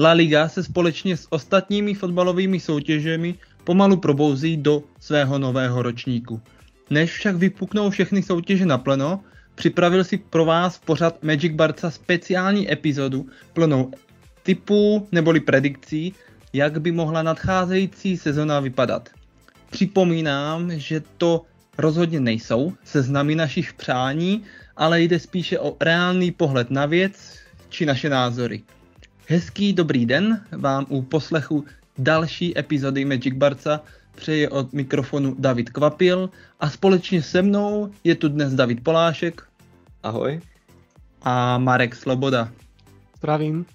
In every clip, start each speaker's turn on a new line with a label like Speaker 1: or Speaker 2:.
Speaker 1: La Liga se společně s ostatními fotbalovými soutěžemi pomalu probouzí do svého nového ročníku. Než však vypuknou všechny soutěže naplno, připravil si pro vás pořad Magic Barca speciální epizodu plnou typů neboli predikcí, jak by mohla nadcházející sezona vypadat. Připomínám, že to rozhodně nejsou seznamy našich přání, ale jde spíše o reálný pohled na věc či naše názory. Hezký dobrý den vám u poslechu další epizody Magic Barca přeje od mikrofonu David Kvapil a společně se mnou je tu dnes David Polášek.
Speaker 2: Ahoj.
Speaker 1: A Marek Sloboda.
Speaker 3: Zdravím.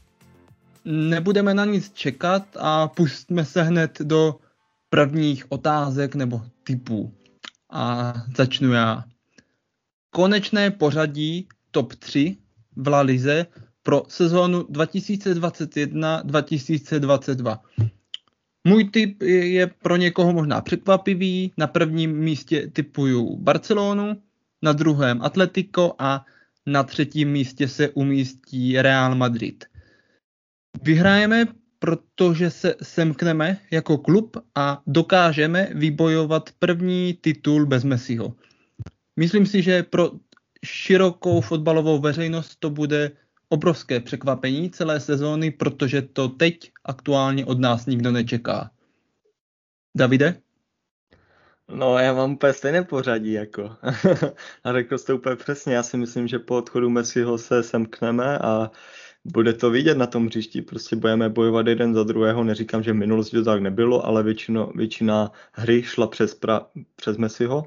Speaker 1: Nebudeme na nic čekat a pustme se hned do prvních otázek nebo typů. A začnu já. Konečné pořadí top 3 v La Lize pro sezónu 2021-2022. Můj typ je pro někoho možná překvapivý. Na prvním místě typuju Barcelonu, na druhém Atletico a na třetím místě se umístí Real Madrid. Vyhrajeme, protože se semkneme jako klub a dokážeme vybojovat první titul bez Messiho. Myslím si, že pro širokou fotbalovou veřejnost to bude obrovské překvapení celé sezóny, protože to teď aktuálně od nás nikdo nečeká. Davide?
Speaker 2: No, já mám úplně stejné pořadí, jako. a řekl jste úplně přesně. Já si myslím, že po odchodu Messiho se semkneme a bude to vidět na tom hřišti. Prostě budeme bojovat jeden za druhého. Neříkám, že v minulosti to tak nebylo, ale většino, většina hry šla přes, pra, přes Messiho.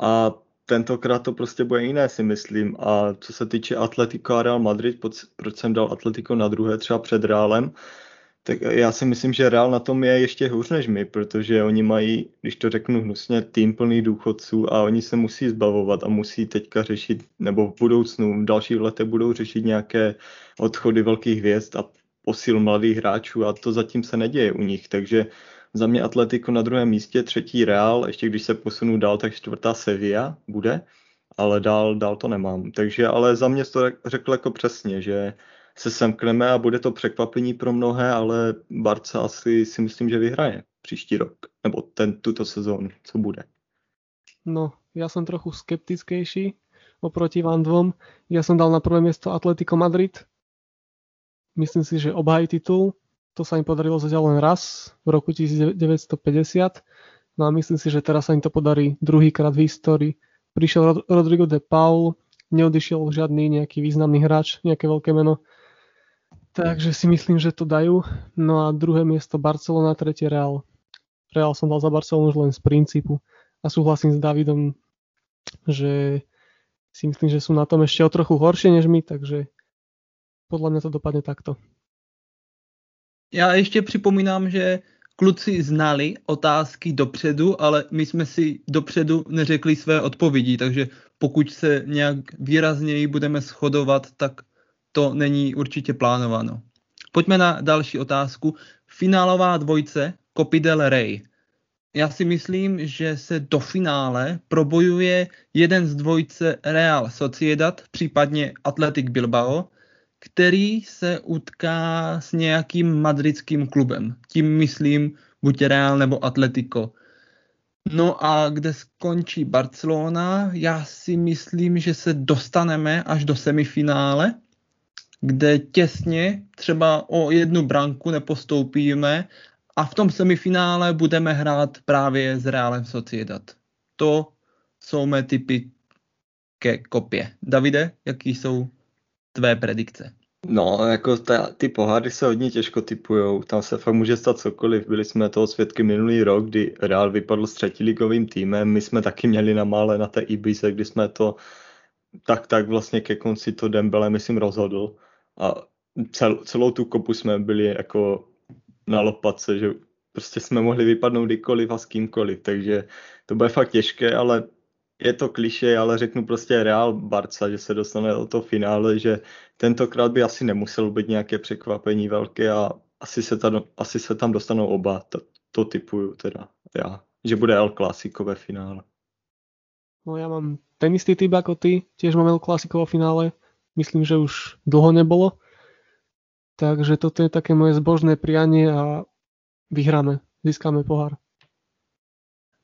Speaker 2: A tentokrát to prostě bude jiné, si myslím. A co se týče Atletico a Real Madrid, proč jsem dal Atletico na druhé třeba před Realem, tak já si myslím, že Real na tom je ještě hůř než my, protože oni mají, když to řeknu hnusně, tým plný důchodců a oni se musí zbavovat a musí teďka řešit, nebo v budoucnu, v dalších letech budou řešit nějaké odchody velkých hvězd a posil mladých hráčů a to zatím se neděje u nich, takže za mě Atletico na druhém místě, třetí Real, ještě když se posunu dál, tak čtvrtá Sevilla bude, ale dál, dál to nemám. Takže ale za mě to řekl jako přesně, že se semkneme a bude to překvapení pro mnohé, ale Barca asi si myslím, že vyhraje příští rok, nebo ten, tuto sezónu, co bude.
Speaker 3: No, já jsem trochu skeptickejší oproti vám dvom. Já jsem dal na prvé město Atletico Madrid. Myslím si, že obhají titul to sa im podarilo zatiaľ len raz v roku 1950. No a myslím si, že teraz sa im to podarí druhýkrát v histórii. Prišiel Rodrigo de Paul, neodišiel žiadny nejaký významný hráč, nejaké veľké meno. Takže si myslím, že to dajú. No a druhé miesto Barcelona, tretie Real. Real som dal za Barcelonu už len z princípu. A súhlasím s Davidom, že si myslím, že sú na tom ešte o trochu horšie než my, takže podľa mňa to dopadne takto.
Speaker 1: Já ještě připomínám, že kluci znali otázky dopředu, ale my jsme si dopředu neřekli své odpovědi, takže pokud se nějak výrazněji budeme shodovat, tak to není určitě plánováno. Pojďme na další otázku. Finálová dvojce Copy del Rey. Já si myslím, že se do finále probojuje jeden z dvojce Real Sociedad, případně Athletic Bilbao, který se utká s nějakým madridským klubem. Tím myslím buď Real nebo Atletico. No a kde skončí Barcelona, já si myslím, že se dostaneme až do semifinále, kde těsně třeba o jednu branku nepostoupíme a v tom semifinále budeme hrát právě s Realem Sociedad. To jsou mé typy ke kopě. Davide, jaký jsou tvé predikce?
Speaker 2: No, jako ta, ty poháry se hodně těžko typujou, tam se fakt může stát cokoliv. Byli jsme toho svědky minulý rok, kdy Real vypadl s třetiligovým týmem, my jsme taky měli na mále na té Ibize, kdy jsme to tak tak vlastně ke konci to Dembele, myslím, rozhodl a cel, celou tu kopu jsme byli jako na lopatce, že prostě jsme mohli vypadnout kdykoliv a s kýmkoliv, takže to bude fakt těžké, ale je to kliše, ale řeknu prostě Real Barca, že se dostane do toho finále, že tentokrát by asi nemuselo být nějaké překvapení velké a asi se tam, asi se tam dostanou oba, to, to typuju teda já, že bude El Clásico ve finále.
Speaker 3: No já mám ten istý typ ako ty, tiež mám El Clásico vo finále, myslím, že už dlho nebolo. Takže toto je také moje zbožné prianie a vyhráme, získáme pohár.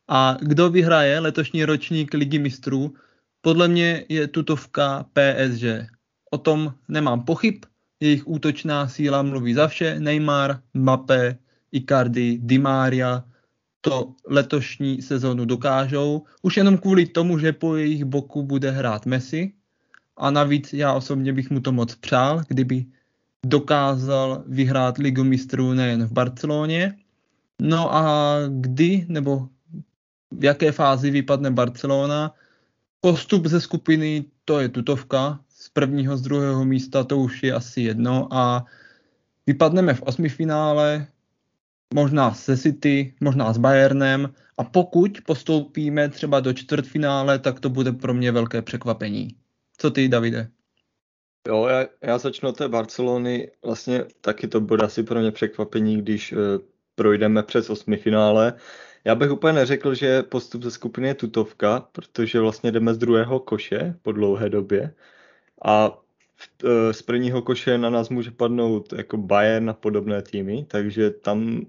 Speaker 1: A kdo vyhraje letošní ročník Ligy mistrů? Podle mě je tutovka PSG. O tom nemám pochyb. Jejich útočná síla mluví za vše. Neymar, Mbappé, Icardi, Di Maria to letošní sezonu dokážou. Už jenom kvůli tomu, že po jejich boku bude hrát Messi. A navíc já osobně bych mu to moc přál, kdyby dokázal vyhrát Ligu mistrů nejen v Barceloně. No a kdy nebo v jaké fázi vypadne Barcelona. Postup ze skupiny, to je tutovka, z prvního, z druhého místa to už je asi jedno a vypadneme v osmifinále, možná se City, možná s Bayernem a pokud postoupíme třeba do čtvrtfinále, tak to bude pro mě velké překvapení. Co ty, Davide?
Speaker 2: Jo, já, já začnu od té Barcelony. Vlastně taky to bude asi pro mě překvapení, když uh, projdeme přes osmifinále. Já bych úplně neřekl, že postup ze skupiny je tutovka, protože vlastně jdeme z druhého koše po dlouhé době a e, z prvního koše na nás může padnout jako Bayern a podobné týmy, takže tam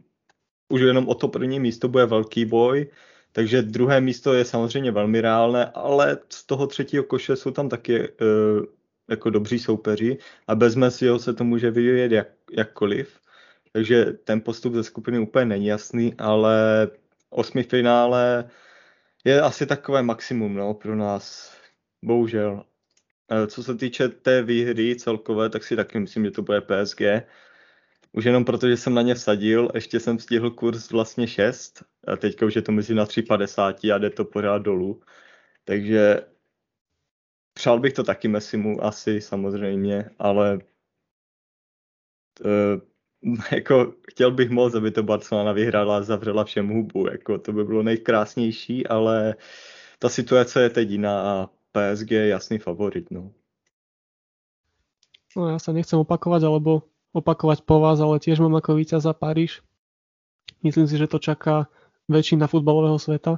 Speaker 2: už jenom o to první místo bude velký boj, takže druhé místo je samozřejmě velmi reálné, ale z toho třetího koše jsou tam taky uh, jako dobří soupeři a bez Messiho se to může vyvíjet jak, jakkoliv. Takže ten postup ze skupiny úplně není jasný, ale osmi finále je asi takové maximum no, pro nás. Bohužel. E, co se týče té výhry celkové, tak si taky myslím, že to bude PSG. Už jenom proto, že jsem na ně vsadil, ještě jsem stihl kurz vlastně 6 a teďka už je to mezi na 3,50 a jde to pořád dolů. Takže přál bych to taky Messimu asi samozřejmě, ale e, jako chtěl bych moc, aby to Barcelona vyhrála a zavřela všem hubu, jako to by bylo nejkrásnější, ale ta situace je teď jiná a PSG je jasný favorit, no.
Speaker 3: No ja sa nechcem opakovať, alebo opakovať po vás, ale tiež mám víťaz za Paríž. Myslím si, že to čaká väčšina futbalového sveta.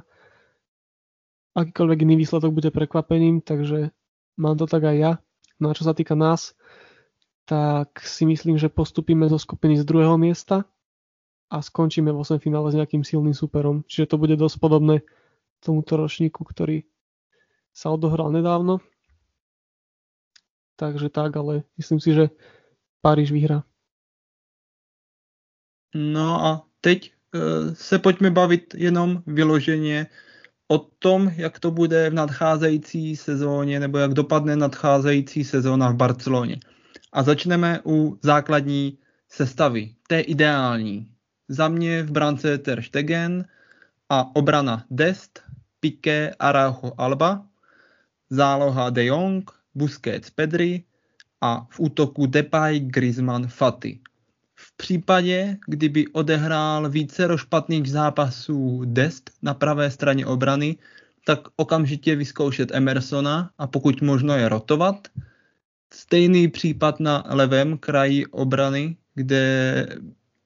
Speaker 3: Akýkoľvek iný výsledok bude prekvapením, takže mám to tak aj ja. No a čo sa týka nás, tak si myslím, že postupíme zo skupiny z druhého miesta a skončíme v 8 finále s nejakým silným superom. Čiže to bude dosť podobné tomuto ročníku, ktorý sa odohral nedávno. Takže tak, ale myslím si, že Paríž vyhrá.
Speaker 1: No a teď uh, se pojďme bavit jenom vyloženě o tom, jak to bude v nadcházející sezóně, nebo jak dopadne nadcházející sezóna v Barceloně. A začneme u základní sestavy. To je ideální. Za mě v brance Ter Stegen a obrana Dest, Piqué, Araujo, Alba, záloha De Jong, Busquets, Pedri a v útoku Depay, Griezmann, Fati. V případě, kdyby odehrál více špatných zápasů Dest na pravé straně obrany, tak okamžitě vyzkoušet Emersona a pokud možno je rotovat – Stejný případ na levém kraji obrany, kde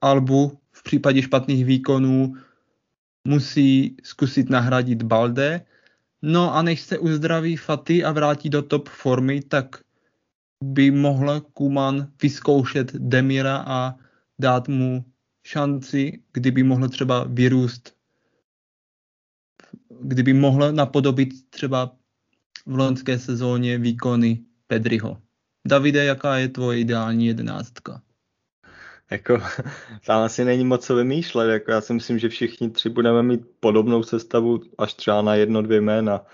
Speaker 1: Albu v případě špatných výkonů musí zkusit nahradit Balde. No a než se uzdraví Faty a vrátí do top formy, tak by mohl Kuman vyzkoušet Demira a dát mu šanci, kdyby mohl třeba vyrůst, kdyby mohl napodobit třeba v loňské sezóně výkony Pedriho. Davide, jaká je tvoje ideální jedenáctka?
Speaker 2: Jako, tam asi není moc co vymýšlet, jako já si myslím, že všichni tři budeme mít podobnou sestavu až třeba na jedno, dvě jména.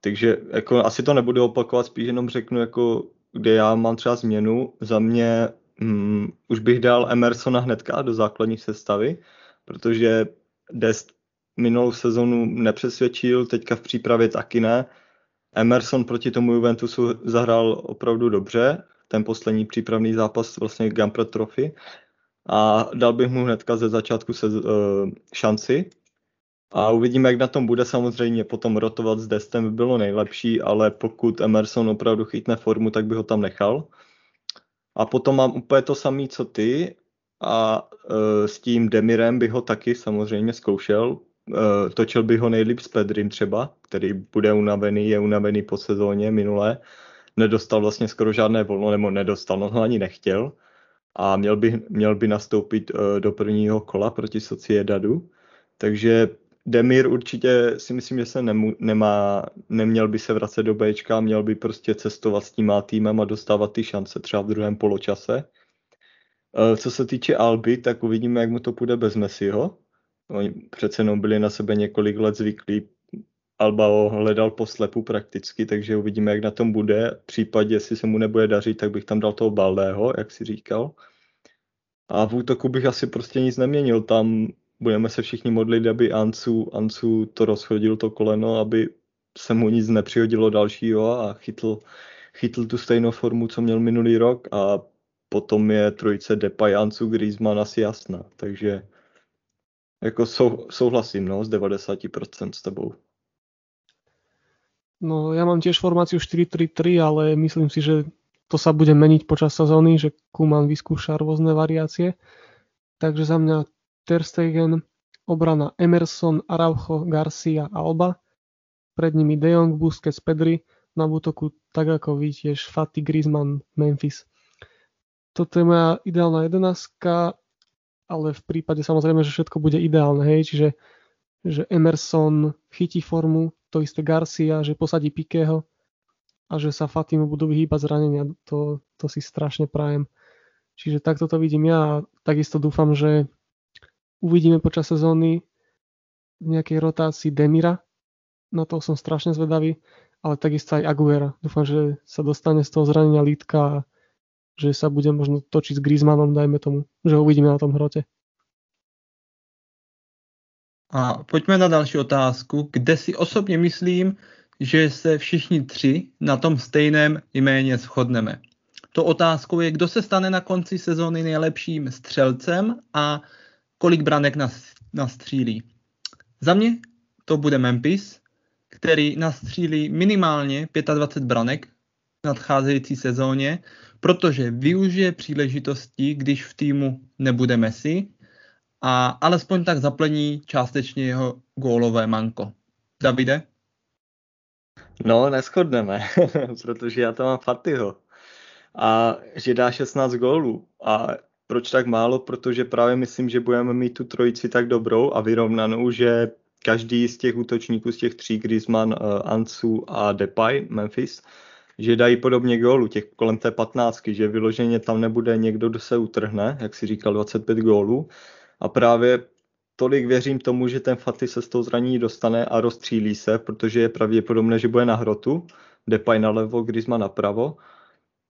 Speaker 2: Takže jako asi to nebudu opakovat, spíš jenom řeknu, jako, kde já mám třeba změnu. Za mě hm, už bych dal Emersona hnedka do základní sestavy, protože Dest minulou sezonu nepřesvědčil, teďka v přípravě taky ne. Emerson proti tomu Juventusu zahrál opravdu dobře, ten poslední přípravný zápas vlastně Gampret Trophy. A dal bych mu hnedka ze začátku se, uh, šanci. A uvidíme, jak na tom bude. Samozřejmě potom rotovat s Destem by bylo nejlepší, ale pokud Emerson opravdu chytne formu, tak by ho tam nechal. A potom mám úplně to samé, co ty. A uh, s tím Demirem bych ho taky samozřejmě zkoušel, točil bych ho nejlíp s Pedrim třeba, který bude unavený, je unavený po sezóně minulé. Nedostal vlastně skoro žádné volno, nebo nedostal, on ho ani nechtěl. a měl by, měl by nastoupit uh, do prvního kola proti Sociedadu. Takže Demir určitě si myslím, že se nemu, nemá, neměl by se vracet do Bčka, měl by prostě cestovat s tím má týmem a dostávat ty šance třeba v druhém poločase. Uh, co se týče Alby, tak uvidíme, jak mu to půjde bez Messiho. Oni přece jenom byli na sebe několik let zvyklí, Alba ho hledal po slepu prakticky, takže uvidíme, jak na tom bude. V případě, jestli se mu nebude dařit, tak bych tam dal toho Baldého, jak si říkal. A v útoku bych asi prostě nic neměnil. Tam budeme se všichni modlit, aby Ancu, Ancu to rozchodil to koleno, aby se mu nic nepřihodilo dalšího a chytl, chytl tu stejnou formu, co měl minulý rok a potom je trojice Depay, Ancu, Griezmann asi jasná. Takže jako sou, souhlasím no, z 90% s tebou.
Speaker 3: No ja mám tiež formáciu 4-3-3, ale myslím si, že to sa bude meniť počas sezóny, že Kuman vyskúša rôzne variácie. Takže za mňa Ter Stegen, obrana Emerson, Araujo, Garcia, Alba, pred nimi De Jong, Busquets, Pedri, na útoku tak ako vy tiež Fati, Griezmann, Memphis. Toto je moja ideálna jedenáctka, ale v prípade samozrejme, že všetko bude ideálne, hej, čiže že Emerson chytí formu, to isté Garcia, že posadí Pikého a že sa Fatimu budú vyhýbať zranenia, to, to si strašne prajem. Čiže takto to vidím ja a takisto dúfam, že uvidíme počas sezóny v nejakej rotácii Demira, na to som strašne zvedavý, ale takisto aj Aguera. Dúfam, že sa dostane z toho zranenia lítka a že sa bude možno točiť s Griezmannom, dajme tomu, že ho uvidíme na tom hrote.
Speaker 1: A pojďme na další otázku, kde si osobně myslím, že se všichni tři na tom stejném jméně shodneme. To otázkou je, kdo se stane na konci sezóny nejlepším střelcem a kolik branek nastřílí. Za mě to bude Memphis, který nastřílí minimálně 25 branek nadcházející sezóně, protože využije příležitosti, když v týmu nebude Messi a alespoň tak zaplní částečně jeho gólové manko. Davide?
Speaker 2: No, neschodneme, protože já tam mám Fatiho. A že dá 16 gólů. A proč tak málo? Protože právě myslím, že budeme mít tu trojici tak dobrou a vyrovnanou, že každý z těch útočníků, z těch tří, Griezmann, uh, Ansu a Depay, Memphis, že dají podobně gólů, těch kolem té patnáctky, že vyloženě tam nebude někdo, kdo se utrhne, jak si říkal, 25 gólů, a právě tolik věřím tomu, že ten Faty se z toho zranění dostane a rozstřílí se, protože je pravděpodobné, že bude na hrotu, Depay nalevo, Griezmann napravo,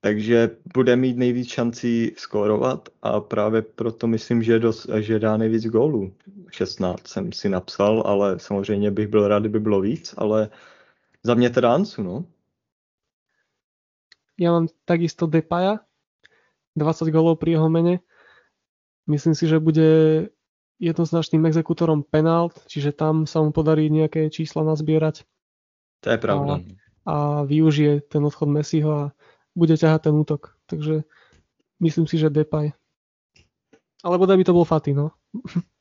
Speaker 2: takže bude mít nejvíc šancí skórovat a právě proto myslím, že, dos, že dá nejvíc gólů. 16 jsem si napsal, ale samozřejmě bych byl rád, kdyby bylo víc, ale za mě teda Ansu, no.
Speaker 3: Ja mám takisto Depaja, 20 gólov pri jeho mene. Myslím si, že bude jednoznačným exekutorom penalt, čiže tam sa mu podarí nejaké čísla nazbierať.
Speaker 2: To je pravda. A,
Speaker 3: a využije ten odchod Messiho a bude ťahať ten útok. Takže myslím si, že Depay. Ale bodaj by to bol Fati, no.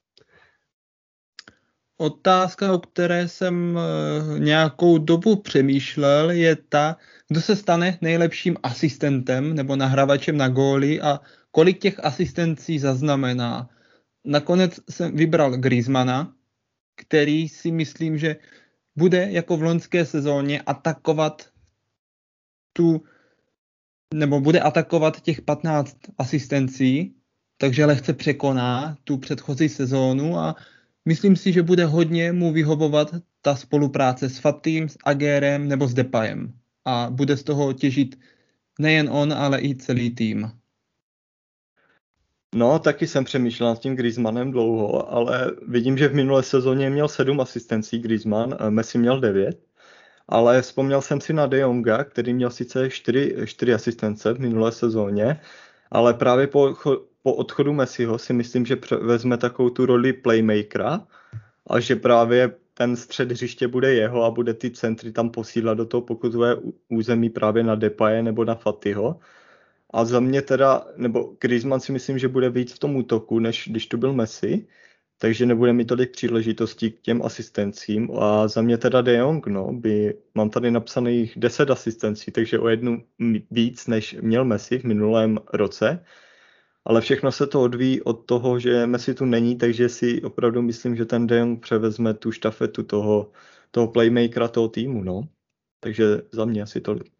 Speaker 1: Otázka, o které jsem eh, nějakou dobu přemýšlel, je ta, kdo se stane nejlepším asistentem nebo nahrávačem na góly a kolik těch asistencí zaznamená. Nakonec jsem vybral Griezmana, který si myslím, že bude jako v loňské sezóně atakovat tu, nebo bude atakovat těch 15 asistencí, takže lehce překoná tu předchozí sezónu a myslím si, že bude hodně mu vyhovovat ta spolupráce s Fatim, s Agérem nebo s Depayem a bude z toho těžit nejen on, ale i celý tým.
Speaker 2: No, taky jsem přemýšlel nad tím Griezmannem dlouho, ale vidím, že v minulé sezóně měl sedm asistencí Griezmann, Messi měl devět, ale vzpomněl jsem si na De Jonga, který měl sice čtyři, čtyři asistence v minulé sezóně, ale právě po, po odchodu Messiho si myslím, že vezme takovou tu roli playmakera a že právě ten střed hřiště bude jeho a bude ty centry tam posílat do toho pokutové území právě na Depaye nebo na Fatiho a za mě teda, nebo Griezmann si myslím, že bude víc v tom útoku, než když tu byl Messi, takže nebude mít tolik příležitostí k těm asistencím. A za mě teda De Jong, no, by, mám tady napsaných 10 asistencí, takže o jednu víc, než měl Messi v minulém roce. Ale všechno se to odvíjí od toho, že Messi tu není, takže si opravdu myslím, že ten De Jong převezme tu štafetu toho, toho playmakera toho týmu, no. Takže za mě asi tolik.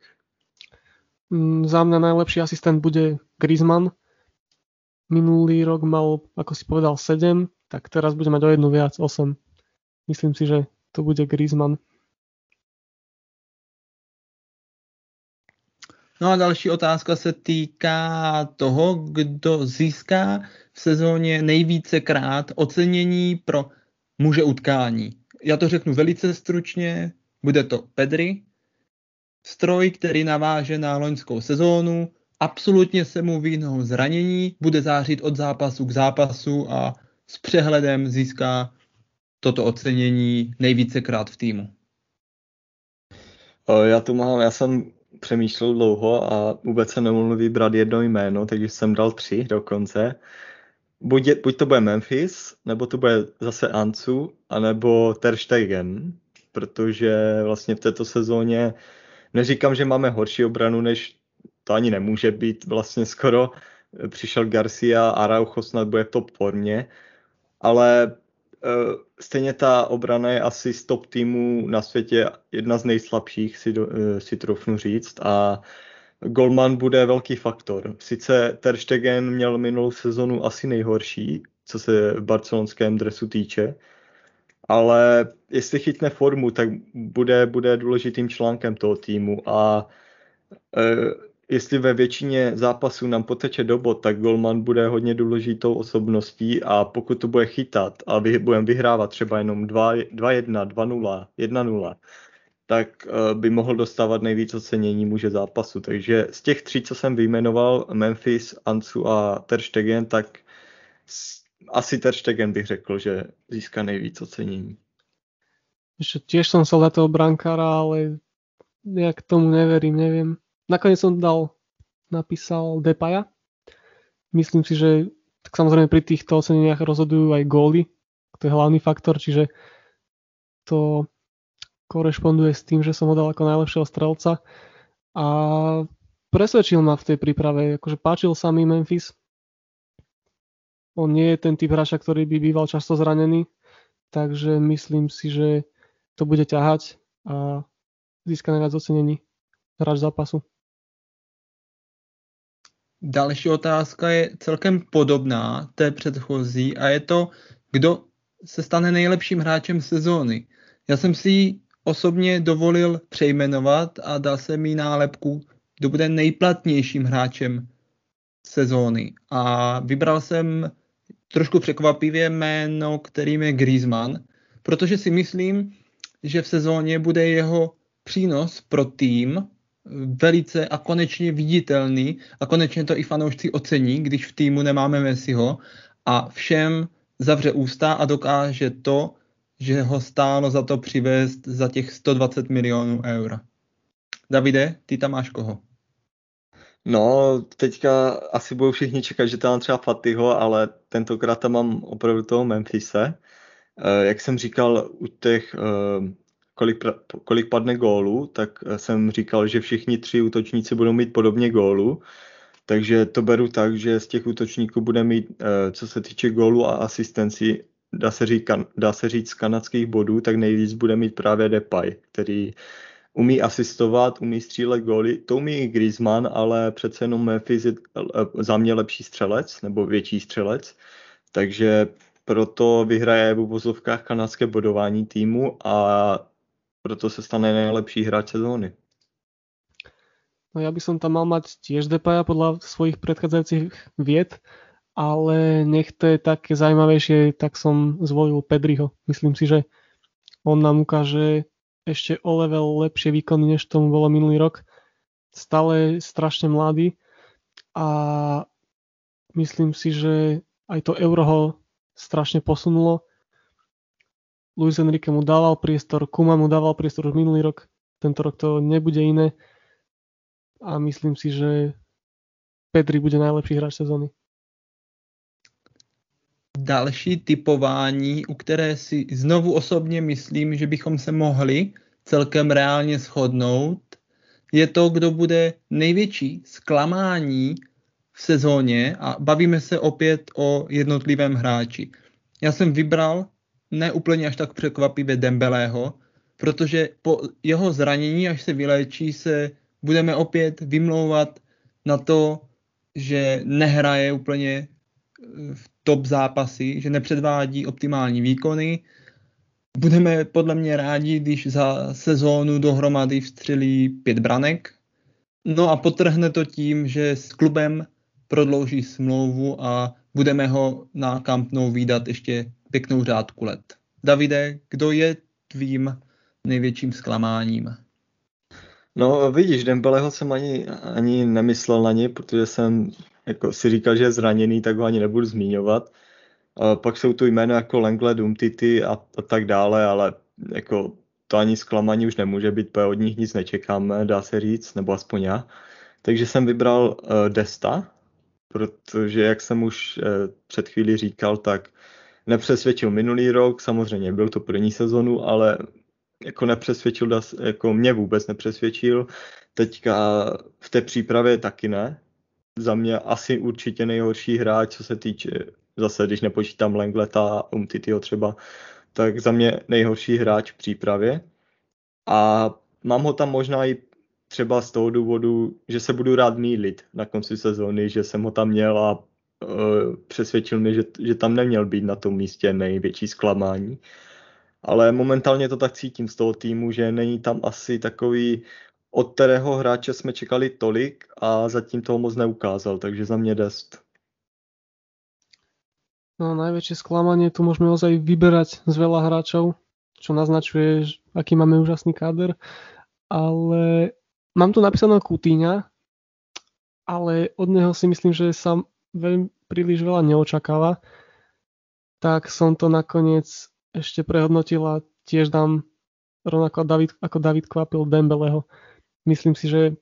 Speaker 3: Mm, za mňa najlepší asistent bude Griezmann. Minulý rok mal, ako si povedal, 7, tak teraz bude mať o jednu viac, 8. Myslím si, že to bude Griezmann.
Speaker 1: No a další otázka se týká toho, kdo získá v sezóně nejvícekrát ocenění pro muže utkání. Já to řeknu velice stručně, bude to Pedri, stroj, který naváže na loňskou sezónu, absolutně se mu vyhnou zranění, bude zářit od zápasu k zápasu a s přehledem získá toto ocenění nejvícekrát v týmu.
Speaker 2: Já tu mám, já jsem přemýšlel dlouho a vůbec se nemohl vybrat jedno jméno, takže jsem dal tři dokonce. Buď, je, buď to bude Memphis, nebo to bude zase Ancu, anebo Ter Stegen, protože vlastně v této sezóně neříkám, že máme horší obranu, než to ani nemůže být vlastně skoro. Přišel Garcia, Araujo snad bude v top formě, ale stejně ta obrana je asi z top týmů na světě jedna z nejslabších, si, do, uh, si trofnu říct a Golman bude velký faktor. Sice Ter Stegen měl minulou sezonu asi nejhorší, co se v barcelonském dresu týče, ale jestli chytne formu, tak bude, bude důležitým článkem toho týmu a uh, jestli ve většině zápasů nám poteče do bod, tak Golman bude hodně důležitou osobností a pokud to bude chytat a vy, budeme vyhrávat třeba jenom 2-1, 2-0, 1-0, tak uh, by mohl dostávat nejvíc ocenění muže zápasu. Takže z těch tří, co jsem vyjmenoval, Memphis, Ansu a Ter Stegen, tak asi Ter Stegen bych řekl, že získá nejvíc ocenění.
Speaker 3: Ešte tiež som sa toho brankára, ale ja k tomu neverím, neviem. Nakoniec som dal, napísal Depaja. Myslím si, že tak samozrejme pri týchto oceneniach rozhodujú aj góly. To je hlavný faktor, čiže to korešponduje s tým, že som ho dal ako najlepšieho strelca. A presvedčil ma v tej príprave, akože páčil sa mi Memphis. On nie je ten typ hráča, ktorý by býval často zranený, takže myslím si, že to bude ťahať a získa najviac ocenení hráč zápasu.
Speaker 1: Další otázka je celkem podobná té předchozí a je to, kdo se stane nejlepším hráčem sezóny. Já jsem si ji osobně dovolil přejmenovat a dal jsem mi nálepku, kdo bude nejplatnějším hráčem sezóny. A vybral jsem trošku překvapivě jméno, kterým je Griezmann, protože si myslím, že v sezóně bude jeho přínos pro tým velice a konečně viditelný a konečně to i fanoušci ocení, když v týmu nemáme Messiho a všem zavře ústa a dokáže to, že ho stálo za to přivést za těch 120 milionů eur. Davide, ty tam máš koho?
Speaker 2: No, teďka asi budou všichni čekat, že tam mám třeba Fatyho, ale tentokrát tam mám opravdu toho Memphise. Eh, jak jsem říkal, u těch eh, kolik, kolik padne gólu, tak eh, jsem říkal, že všichni tři útočníci budou mít podobně gólu. Takže to beru tak, že z těch útočníků bude mít, eh, co se týče gólu a asistenci, dá se, říct, dá se říct z kanadských bodů, tak nejvíc bude mít právě Depay, který umí asistovat, umí střílet góly. To umí i Griezmann, ale přece jenom Memphis je eh, za mě lepší střelec, nebo větší střelec. Takže proto vyhraje v uvozovkách kanadské bodování týmu a proto se stane nejlepší hráč sezóny.
Speaker 3: No ja by som tam mal mať tiež Depaja podľa svojich predchádzajúcich vied, ale nech to je také zaujímavejšie, tak som zvolil Pedriho. Myslím si, že on nám ukáže ešte o level lepšie výkony, než tomu bolo minulý rok. Stále strašne mladý a myslím si, že aj to euro ho strašne posunulo Luis Enrique mu dával priestor, Kuma mu dával priestor už minulý rok, tento rok to nebude iné a myslím si, že Pedri bude najlepší hráč sezóny.
Speaker 1: Další typování, u které si znovu osobně myslím, že bychom se mohli celkem reálně shodnout, je to, kdo bude největší zklamání v sezóně a bavíme se opět o jednotlivém hráči. Já jsem vybral neúplně až tak překvapivě Dembelého, protože po jeho zranění, až se vyléčí, se budeme opět vymlouvat na to, že nehraje úplně v top zápasy, že nepředvádí optimální výkony. Budeme podle mě rádi, když za sezónu dohromady vstřelí pět branek. No a potrhne to tím, že s klubem prodlouží smlouvu a budeme ho na Camp Nou výdat ještě pěknou řádku let. Davide, kdo je tvým největším zklamáním?
Speaker 2: No vidíš, Dembeleho jsem ani, ani nemyslel na ně, protože jsem jako si říkal, že je zraněný, tak ho ani nebudu zmiňovat. A pak jsou tu jména jako Lengle, Dumtity a, a tak dále, ale jako to ani zklamání už nemůže být, protože od nich nic nečekáme, dá se říct, nebo aspoň já. Takže jsem vybral uh, Desta, protože jak jsem už uh, před chvíli říkal, tak nepřesvědčil minulý rok, samozřejmě byl to první sezonu, ale jako nepřesvědčil, jako mě vůbec nepřesvědčil. Teďka v té přípravě taky ne. Za mě asi určitě nejhorší hráč, co se týče, zase když nepočítám Lengleta, Umtityho třeba, tak za mě nejhorší hráč v přípravě. A mám ho tam možná i třeba z toho důvodu, že se budu rád mílit na konci sezóny, že jsem ho tam měl a přesvědčil mě, že, že tam neměl být na tom místě největší zklamání. Ale momentálně to tak cítím z toho týmu, že není tam asi takový, od kterého hráče jsme čekali tolik a zatím toho moc neukázal, takže za mě dest.
Speaker 3: No najväčšie sklamanie tu môžeme ozaj vyberať z veľa hráčov, čo naznačuje, aký máme úžasný káder. Ale mám tu napísaného Kutíňa, ale od neho si myslím, že sa veľmi príliš veľa neočakáva. Tak som to nakoniec ešte prehodnotil a tiež dám rovnako David, ako David Kvapil Dembeleho. Myslím si, že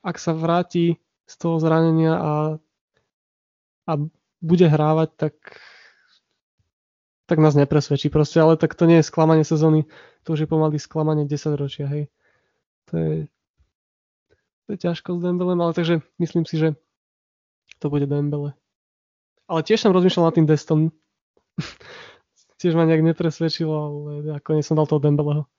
Speaker 3: ak sa vráti z toho zranenia a, a bude hrávať, tak tak nás nepresvedčí proste, ale tak to nie je sklamanie sezóny, to už je pomaly sklamanie 10 ročia, hej. To je, to je ťažko s Dembelem, ale takže myslím si, že to bude Dembele. Ale tiež som rozmýšľal nad tým Deston. tiež ma nejak nepresvedčilo, ale nakoniec som dal toho Dembeleho.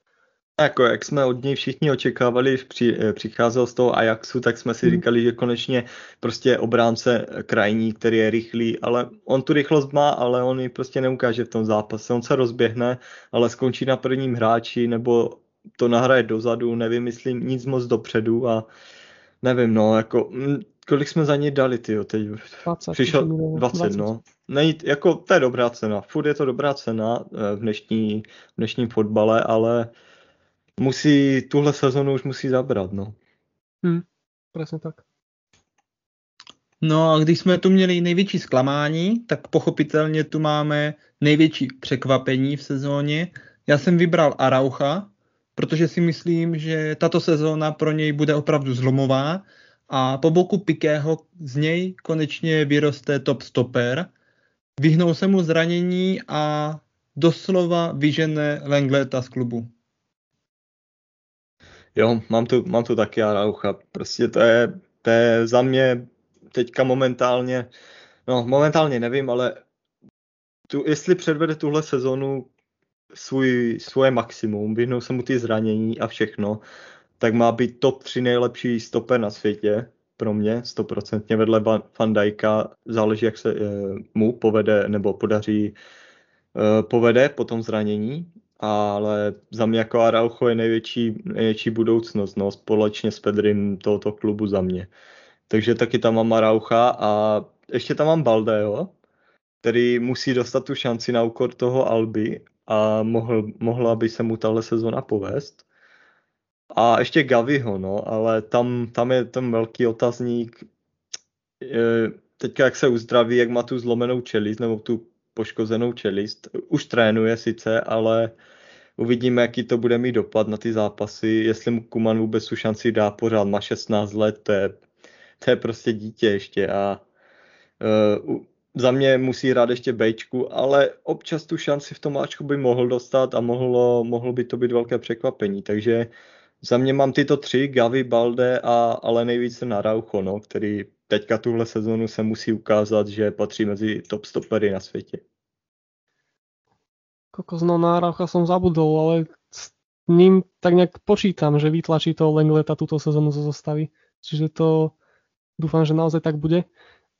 Speaker 2: Jako jak jsme od něj všichni očekávali, při, eh, přicházel z toho Ajaxu, tak jsme si hmm. říkali, že konečně prostě obránce krajní, který je rychlý, ale on tu rychlost má, ale on ji prostě neukáže v tom zápase. On se rozběhne, ale skončí na prvním hráči, nebo to nahraje dozadu, nevymyslím nic moc dopředu a nevím, no, jako, mm, kolik jsme za něj dali, ty teď 20, přišel 20, 20, no. Nejít, jako, to je dobrá cena, furt je to dobrá cena eh, v, dnešní, v dnešním fotbale, ale musí, tuhle sezonu už musí zabrat, no.
Speaker 3: Hmm, přesně tak.
Speaker 1: No a když jsme tu měli největší zklamání, tak pochopitelně tu máme největší překvapení v sezóně. Já jsem vybral Araucha, protože si myslím, že tato sezóna pro něj bude opravdu zlomová a po boku Pikého z něj konečně vyroste top stoper. Vyhnou se mu zranění a doslova vyžene Lengleta z klubu.
Speaker 2: Jo, mám tu, mám tu taky Araucha. Prostě to je, to je za mě teďka momentálně, no momentálně nevím, ale tu, jestli předvede tuhle sezonu svůj, svoje maximum, vyhnou se mu ty zranění a všechno, tak má být top 3 nejlepší stoper na světě pro mě, stoprocentně vedle Van Dijka, záleží, jak se e, mu povede nebo podaří e, povede po tom zranění, ale za mě jako Araujo je největší, největší budoucnost, no, společně s Pedrym tohoto klubu za mě. Takže taky tam mám Araucha a ještě tam mám Baldeo, který musí dostat tu šanci na úkor toho Alby a mohl, mohla by se mu tahle sezona povést. A ještě Gaviho, no, ale tam, tam je ten velký otazník, teďka jak se uzdraví, jak má tu zlomenou čelist, nebo tu poškozenou čelist. Už trénuje sice, ale uvidíme, jaký to bude mít dopad na ty zápasy, jestli mu Kuman vůbec tu šanci dá pořád, má 16 let, to je, to je prostě dítě ještě a uh, za mě musí hrát ještě Bčku, ale občas tu šanci v tom Ačku by mohl dostat a mohlo, mohlo by to být velké překvapení, takže za mě mám tyto tři, Gavi, Balde a ale nejvíce na Raucho, no, který teďka tuhle sezonu se musí ukázat, že patří mezi top stopery na světě.
Speaker 3: Kokos, no na Raucha som zabudol, ale s ním tak nejak počítam, že vytlačí toho Lengleta túto sezónu zo zostavy. Čiže to dúfam, že naozaj tak bude.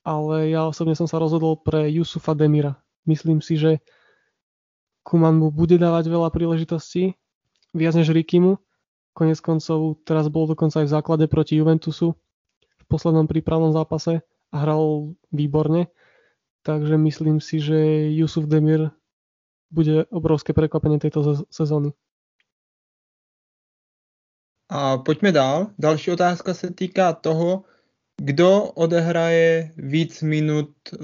Speaker 3: Ale ja osobne som sa rozhodol pre Yusufa Demira. Myslím si, že Kuman mu bude dávať veľa príležitostí, viac než Rikimu. Konec koncov teraz bol dokonca aj v základe proti Juventusu v poslednom prípravnom zápase a hral výborne. Takže myslím si, že Yusuf Demir bude obrovské prekvapenie tejto sezóny.
Speaker 1: A pojďme dál. Další otázka se týká toho, kdo odehraje víc minut eh,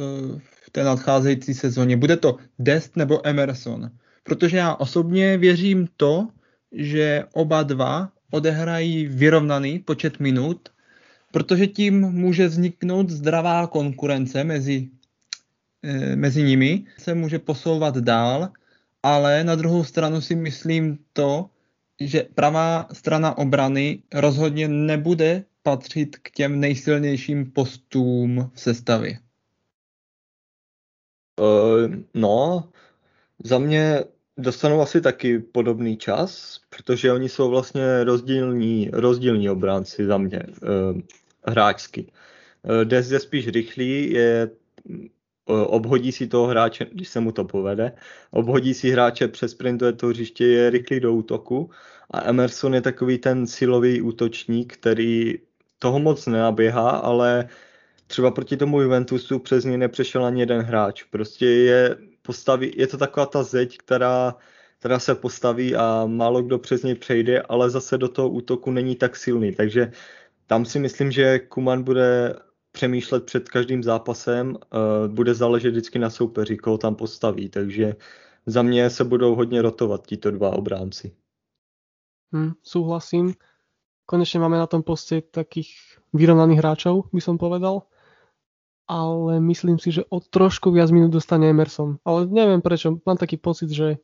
Speaker 1: v té nadcházející sezóně. Bude to Dest nebo Emerson? Protože já osobně věřím to, že oba dva odehrají vyrovnaný počet minut, protože tím může vzniknout zdravá konkurence mezi, eh, mezi nimi, se může posouvat dál ale na druhou stranu si myslím to, že pravá strana obrany rozhodně nebude patřit k těm nejsilnějším postům v sestavě.
Speaker 2: Uh, no, za mě dostanou asi taky podobný čas, protože oni jsou vlastně rozdílní, rozdílní obránci za mě, uh, hráčsky. Uh, Des je spíš rychlý, je obhodí si toho hráče, když se mu to povede, obhodí si hráče, přesprintuje to hřiště, je rychlý do útoku a Emerson je takový ten silový útočník, který toho moc nenaběhá, ale třeba proti tomu Juventusu přes něj nepřešel ani jeden hráč. Prostě je, postaví, je to taková ta zeď, která, která se postaví a málo kdo přes něj přejde, ale zase do toho útoku není tak silný. Takže tam si myslím, že Kuman bude přemýšlet před každým zápasem, uh, bude záležet vždycky na soupeři, koho tam postaví, takže za mě se budou hodně rotovat títo dva obránci.
Speaker 3: Hmm, súhlasím. Konečne máme na tom poste takých vyrovnaných hráčov, by som povedal. Ale myslím si, že o trošku viac minút dostane Emerson. Ale neviem prečo, mám taký pocit, že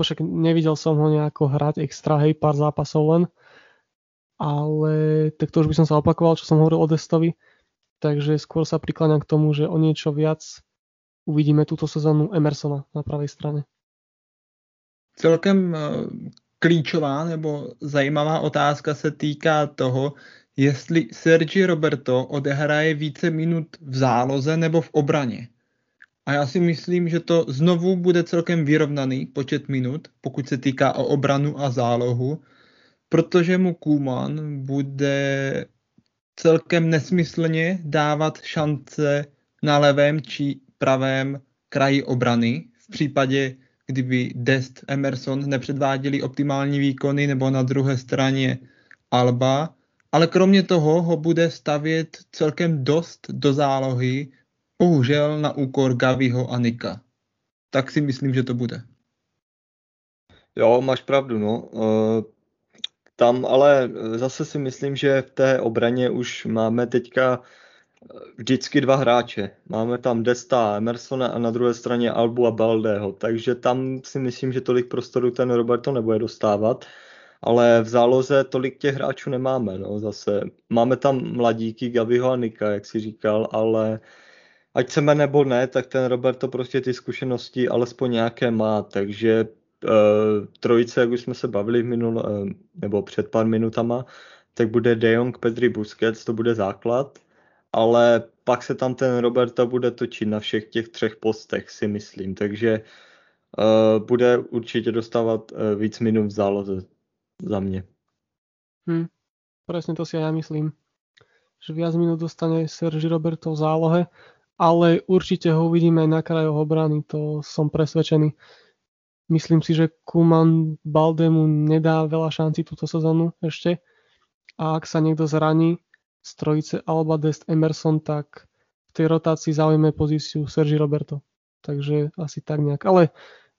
Speaker 3: však nevidel som ho nejako hrať extra, hej, pár zápasov len. Ale tak to už by som sa opakoval, čo som hovoril o Destovi takže skôr sa prikláňam k tomu, že o niečo viac uvidíme túto sezónu Emersona na pravej strane.
Speaker 1: Celkem eh, klíčová nebo zajímavá otázka se týká toho, jestli Sergi Roberto odehraje více minut v záloze nebo v obraně. A já si myslím, že to znovu bude celkem vyrovnaný počet minut, pokud se týká o obranu a zálohu, protože mu Kuman bude celkem nesmyslně dávat šance na levém či pravém kraji obrany v případě, kdyby Dest Emerson nepředváděli optimální výkony nebo na druhé straně Alba, ale kromě toho ho bude stavět celkem dost do zálohy, bohužel na úkor Gaviho a Nika. Tak si myslím, že to bude.
Speaker 2: Jo, máš pravdu, no. Uh, tam ale eh, zase si myslím, že v té obraně už máme teďka eh, vždycky dva hráče. Máme tam Desta Emersona a na druhé straně Albu a Baldeho, takže tam si myslím, že tolik prostoru ten Roberto nebude dostávat, ale v záloze tolik těch hráčů nemáme. No. Zase máme tam mladíky Gaviho a Nika, jak si říkal, ale ať chceme nebo ne, tak ten Roberto prostě ty zkušenosti alespoň nějaké má, takže uh, trojice, jak už jsme se bavili minul, uh, nebo před pár minutama, tak bude De Jong, Pedri, Busquets, to bude základ, ale pak se tam ten Roberta bude točit na všech těch třech postech, si myslím, takže uh, bude určitě dostávat uh, víc minut v záloze za mě.
Speaker 3: Hmm, presne to si ja myslím, že viac minút dostane Sergi Roberto v zálohe, ale určite ho uvidíme aj na krajoch obrany, to som presvedčený. Myslím si, že Kuman Baldemu nedá veľa šancí túto sezónu ešte. A ak sa niekto zraní z trojice Alba Dest Emerson, tak v tej rotácii zaujme pozíciu Sergi Roberto. Takže asi tak nejak. Ale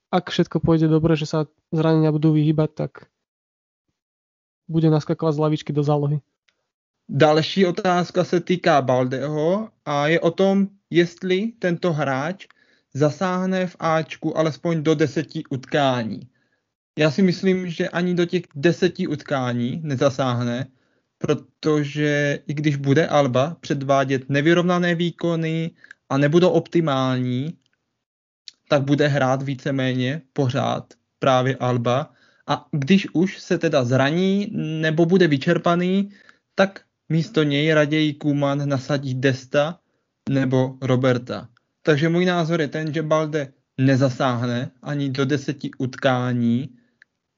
Speaker 3: ak všetko pôjde dobre, že sa zranenia budú vyhýbať, tak bude naskakovať z lavičky do zálohy.
Speaker 1: Další otázka se týká Baldeho a je o tom, jestli tento hráč zasáhne v Ačku alespoň do deseti utkání. Já si myslím, že ani do těch deseti utkání nezasáhne, protože i když bude Alba předvádět nevyrovnané výkony a nebudou optimální, tak bude hrát víceméně pořád právě Alba. A když už se teda zraní nebo bude vyčerpaný, tak místo něj raději Kuman nasadí Desta nebo Roberta. Takže můj názor je ten, že Balde nezasáhne ani do deseti utkání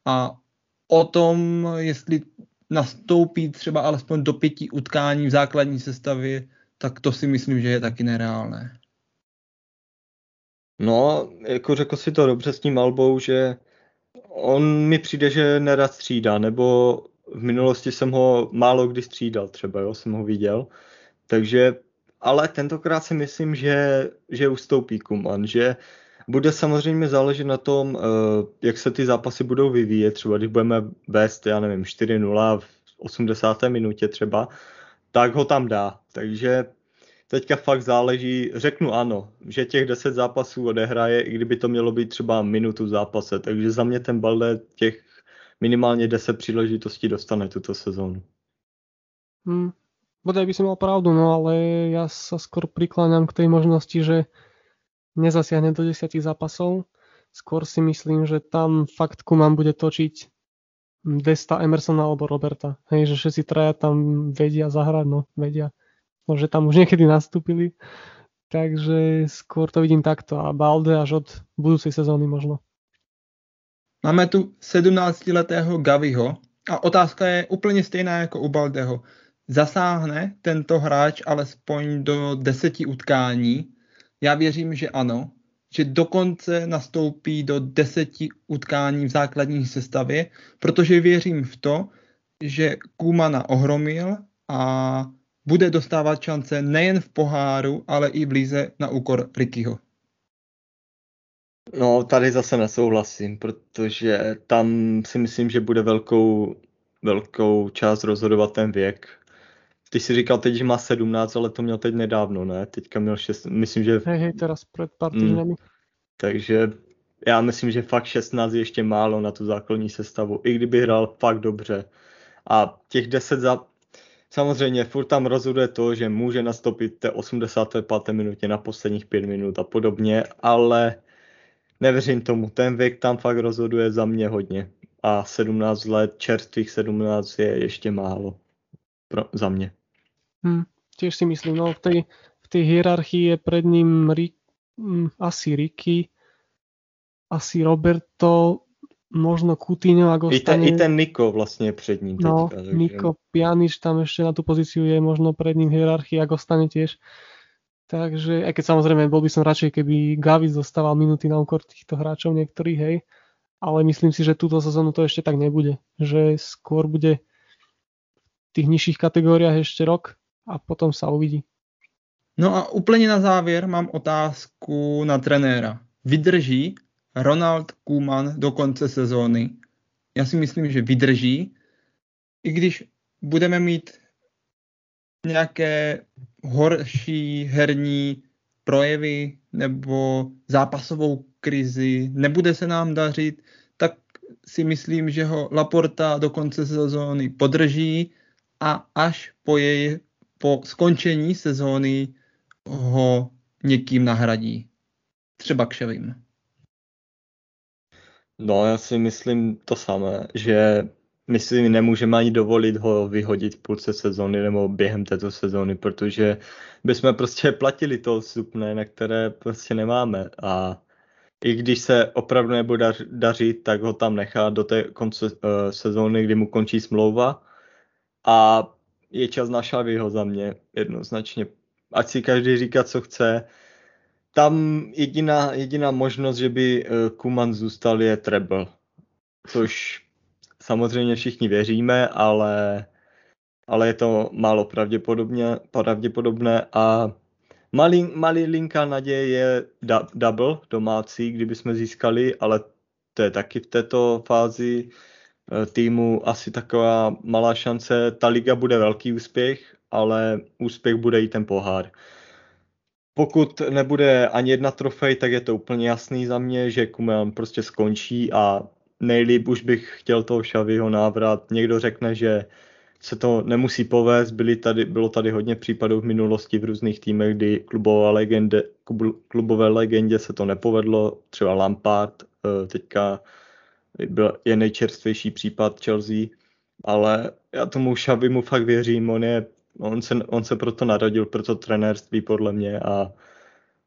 Speaker 1: a o tom, jestli nastoupí třeba alespoň do pěti utkání v základní sestavě, tak to si myslím, že je taky nereálné.
Speaker 2: No, jako řekl si to dobře s tím Albou, že on mi přijde, že nerad střídá, nebo v minulosti jsem ho málo kdy střídal třeba, jo, jsem ho viděl. Takže, ale tentokrát si myslím, že, že ustoupí Kuman, že bude samozřejmě záležet na tom, eh, jak se ty zápasy budou vyvíjet. Třeba když budeme vést, já nevím, 4-0 v 80. minutě třeba, tak ho tam dá. Takže teďka fakt záleží, řeknu ano, že těch 10 zápasů odehraje, i kdyby to mělo být třeba minutu v zápase. Takže za mě ten Balde těch minimálně 10 příležitostí dostane tuto sezónu.
Speaker 3: Hmm. Bodaj by si mal pravdu, no ale ja sa skôr prikláňam k tej možnosti, že nezasiahne do 10 zápasov. Skôr si myslím, že tam fakt Kuman bude točiť Desta, Emersona alebo Roberta. Hej, že všetci traja tam vedia zahrať, no vedia. Možno, že tam už niekedy nastúpili. Takže skôr to vidím takto a Balde až od budúcej sezóny možno.
Speaker 1: Máme tu 17-letého Gaviho a otázka je úplně stejná jako u Baldeho. Zasáhne tento hráč alespoň do deseti utkání já věřím, že ano, že dokonce nastoupí do deseti utkání v základní sestavě, protože věřím v to, že Kumana ohromil a bude dostávat šance nejen v poháru, ale i v líze na úkor Rickyho.
Speaker 2: No, tady zase nesouhlasím, protože tam si myslím, že bude velkou, velkou část rozhodovat ten věk. Ty jsi říkal teď, že má 17, ale to měl teď nedávno, ne? Teďka měl 6, myslím, že...
Speaker 3: Hej, hej, teraz před pár týdnami. Mm,
Speaker 2: takže já myslím, že fakt 16 je ještě málo na tu základní sestavu, i kdyby hrál fakt dobře. A těch 10 za... Samozřejmě, furt tam rozhoduje to, že může nastoupit té 85. minutě na posledních 5 minut a podobně, ale nevěřím tomu. Ten věk tam fakt rozhoduje za mě hodně. A 17 let, čerstvých 17 je ještě málo pro, za mě.
Speaker 3: Hm, tiež si myslím, no v tej, v tej hierarchii je pred ním Rick, hm, asi Ricky, asi Roberto, možno Coutinho, ak
Speaker 2: ostane... I ten, I ten Niko vlastne před ním.
Speaker 3: No, teďka, takže... Niko Pjanič tam ešte na tú pozíciu je možno pred ním hierarchii, ak ostane tiež. Takže, aj keď samozrejme bol by som radšej, keby Gavi zostával minuty na úkor týchto hráčov niektorých, hej. Ale myslím si, že túto sezónu to ešte tak nebude. Že skôr bude v tých nižších kategóriách ešte rok a potom sa uvidí.
Speaker 1: No a úplně na závěr mám otázku na trenéra. Vydrží Ronald Koeman do konce sezóny? Já si myslím, že vydrží, i když budeme mít nějaké horší herní projevy nebo zápasovou krizi, nebude se nám dařit, tak si myslím, že ho Laporta do konce sezóny podrží a až po jej po skončení sezóny ho někým nahradí. Třeba Kševým.
Speaker 2: No, já si myslím to samé, že my si nemůžeme ani dovolit ho vyhodit v půlce sezóny nebo během této sezóny, protože bychom prostě platili to vstupné, na které prostě nemáme a i když se opravdu nebude dařit, tak ho tam nechá do té konce uh, sezóny, kdy mu končí smlouva a je čas na Šaviho za mě jednoznačně. Ať si každý říká, co chce. Tam jediná, jediná možnost, že by eh, Kuman zůstal, je treble. Což samozřejmě všichni věříme, ale, ale je to málo pravděpodobně, pravděpodobné a malý, malý linka naděje je double domácí, kdyby jsme získali, ale to je taky v této fázi Eh, týmu asi taková malá šance. Ta liga bude velký úspěch, ale úspěch bude i ten pohár. Pokud nebude ani jedna trofej, tak je to úplně jasný za mě, že Kuman prostě skončí a nejlíp už bych chtěl toho Šavyho návrat. Někdo řekne, že se to nemusí povést. Byly tady, bylo tady hodně případů v minulosti v různých týmech, kdy klubové legendě, klubové legendě se to nepovedlo. Třeba Lampard eh, teďka byl, je nejčerstvější případ Chelsea, ale já tomu mu fakt věřím. On, je, on, se, on se proto narodil, proto trenérství podle mě a,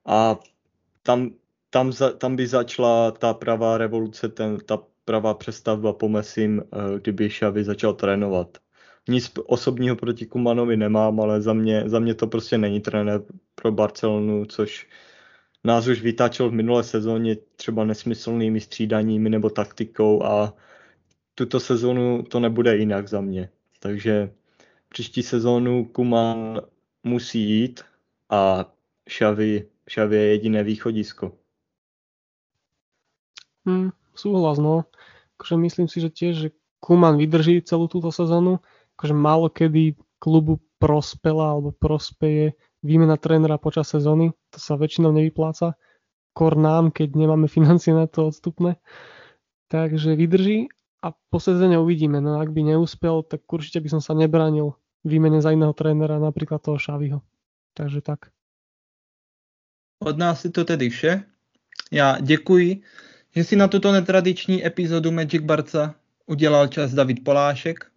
Speaker 2: a tam, tam, za, tam by začala ta pravá revoluce, ten, ta pravá přestavba po Messim, eh, kdyby Xavi začal trénovat. Nic osobního proti Kumanovi nemám, ale za mě, za mě to prostě není trenér pro Barcelonu, což nás už vytáčel v minulé sezóně třeba nesmyslnými střídaními nebo taktikou a tuto sezónu to nebude jinak za mě. Takže příští sezónu Kuman musí jít a Xavi, Xavi je jediné východisko.
Speaker 3: Hmm, súhlas, no. Akože myslím si, že tiež, že Kuman vydrží celú túto sezónu. Akože málo kedy klubu prospela alebo prospeje výmena trénera počas sezóny. To sa väčšinou nevypláca. Kor nám, keď nemáme financie na to odstupné. Takže vydrží a po sezóne uvidíme. No ak by neúspel, tak určite by som sa nebránil výmene za iného trénera, napríklad toho Šaviho. Takže tak.
Speaker 1: Od nás je to tedy vše. Já děkuji že si na tuto netradiční epizodu Magic Barca udělal čas David Polášek.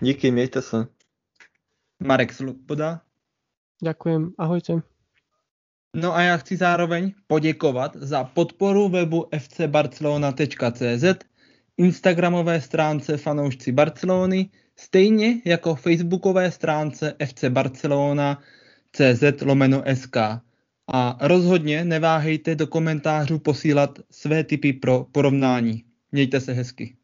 Speaker 2: Díky, mějte se.
Speaker 1: Marek Sloboda.
Speaker 3: Ďakujem, ahojte.
Speaker 1: No a já chci zároveň poděkovat za podporu webu fcbarcelona.cz, instagramové stránce fanoušci Barcelony, stejně jako facebookové stránce FC Barcelona CZ lomeno SK. A rozhodně neváhejte do komentářů posílat své tipy pro porovnání. Mějte se hezky.